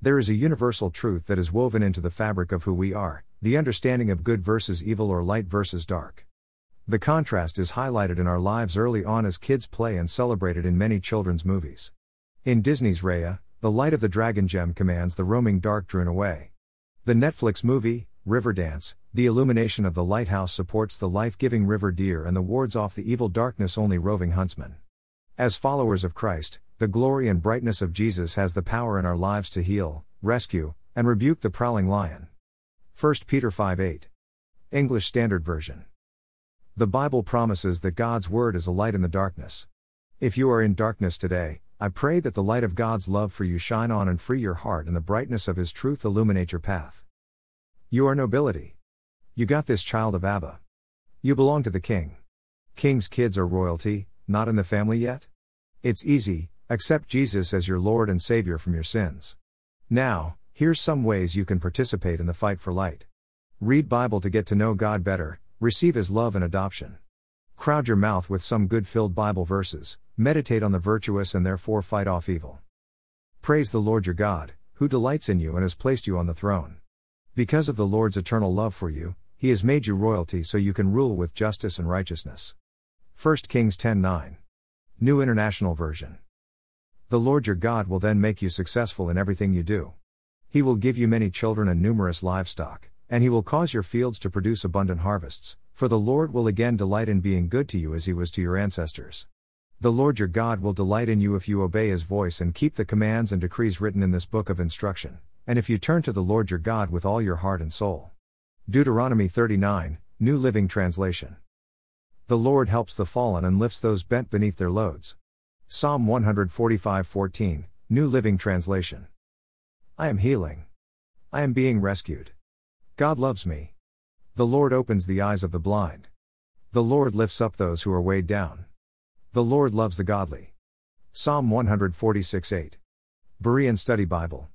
There is a universal truth that is woven into the fabric of who we are the understanding of good versus evil or light versus dark. The contrast is highlighted in our lives early on as kids play and celebrated in many children's movies. In Disney's Raya, the light of the dragon gem commands the roaming dark driven away. The Netflix movie, Riverdance, the illumination of the lighthouse supports the life giving river deer and the wards off the evil darkness only roving huntsman. As followers of Christ, the glory and brightness of Jesus has the power in our lives to heal, rescue, and rebuke the prowling lion. 1 Peter 5 8. English Standard Version. The Bible promises that God's Word is a light in the darkness. If you are in darkness today, I pray that the light of God's love for you shine on and free your heart and the brightness of His truth illuminate your path. You are nobility. You got this child of Abba. You belong to the King. King's kids are royalty, not in the family yet? It's easy, accept Jesus as your Lord and Savior from your sins. Now, here's some ways you can participate in the fight for light. Read Bible to get to know God better, receive His love and adoption. Crowd your mouth with some good filled Bible verses, meditate on the virtuous and therefore fight off evil. Praise the Lord your God, who delights in you and has placed you on the throne. Because of the Lord's eternal love for you, He has made you royalty so you can rule with justice and righteousness. 1 Kings 10:9. New International Version. The Lord your God will then make you successful in everything you do. He will give you many children and numerous livestock, and he will cause your fields to produce abundant harvests, for the Lord will again delight in being good to you as he was to your ancestors. The Lord your God will delight in you if you obey his voice and keep the commands and decrees written in this book of instruction, and if you turn to the Lord your God with all your heart and soul. Deuteronomy 39, New Living Translation. The Lord helps the fallen and lifts those bent beneath their loads. Psalm 145:14, New Living Translation. I am healing. I am being rescued. God loves me. The Lord opens the eyes of the blind. The Lord lifts up those who are weighed down. The Lord loves the godly. Psalm 146:8. Berean Study Bible.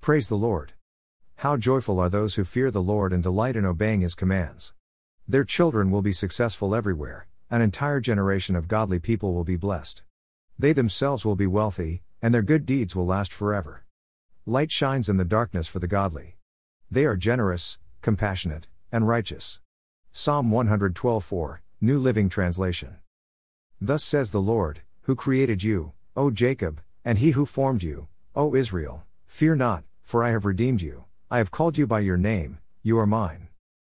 Praise the Lord. How joyful are those who fear the Lord and delight in obeying his commands. Their children will be successful everywhere, an entire generation of godly people will be blessed. They themselves will be wealthy, and their good deeds will last forever. Light shines in the darkness for the godly. They are generous, compassionate, and righteous. Psalm 112:4, New Living Translation. Thus says the Lord, who created you, O Jacob, and he who formed you, O Israel, fear not, for I have redeemed you, I have called you by your name, you are mine.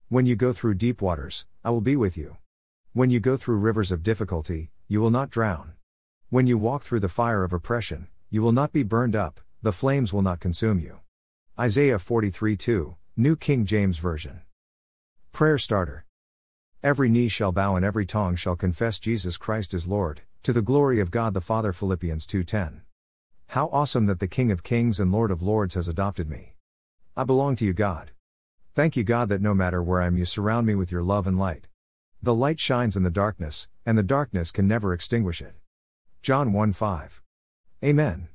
When you go through deep waters, I will be with you. When you go through rivers of difficulty, you will not drown. When you walk through the fire of oppression, you will not be burned up, the flames will not consume you. Isaiah 43 2, New King James Version. Prayer Starter. Every knee shall bow and every tongue shall confess Jesus Christ is Lord, to the glory of God the Father. Philippians 2:10. How awesome that the King of Kings and Lord of Lords has adopted me. I belong to you, God. Thank you, God, that no matter where I am, you surround me with your love and light. The light shines in the darkness, and the darkness can never extinguish it. John 1 5. Amen.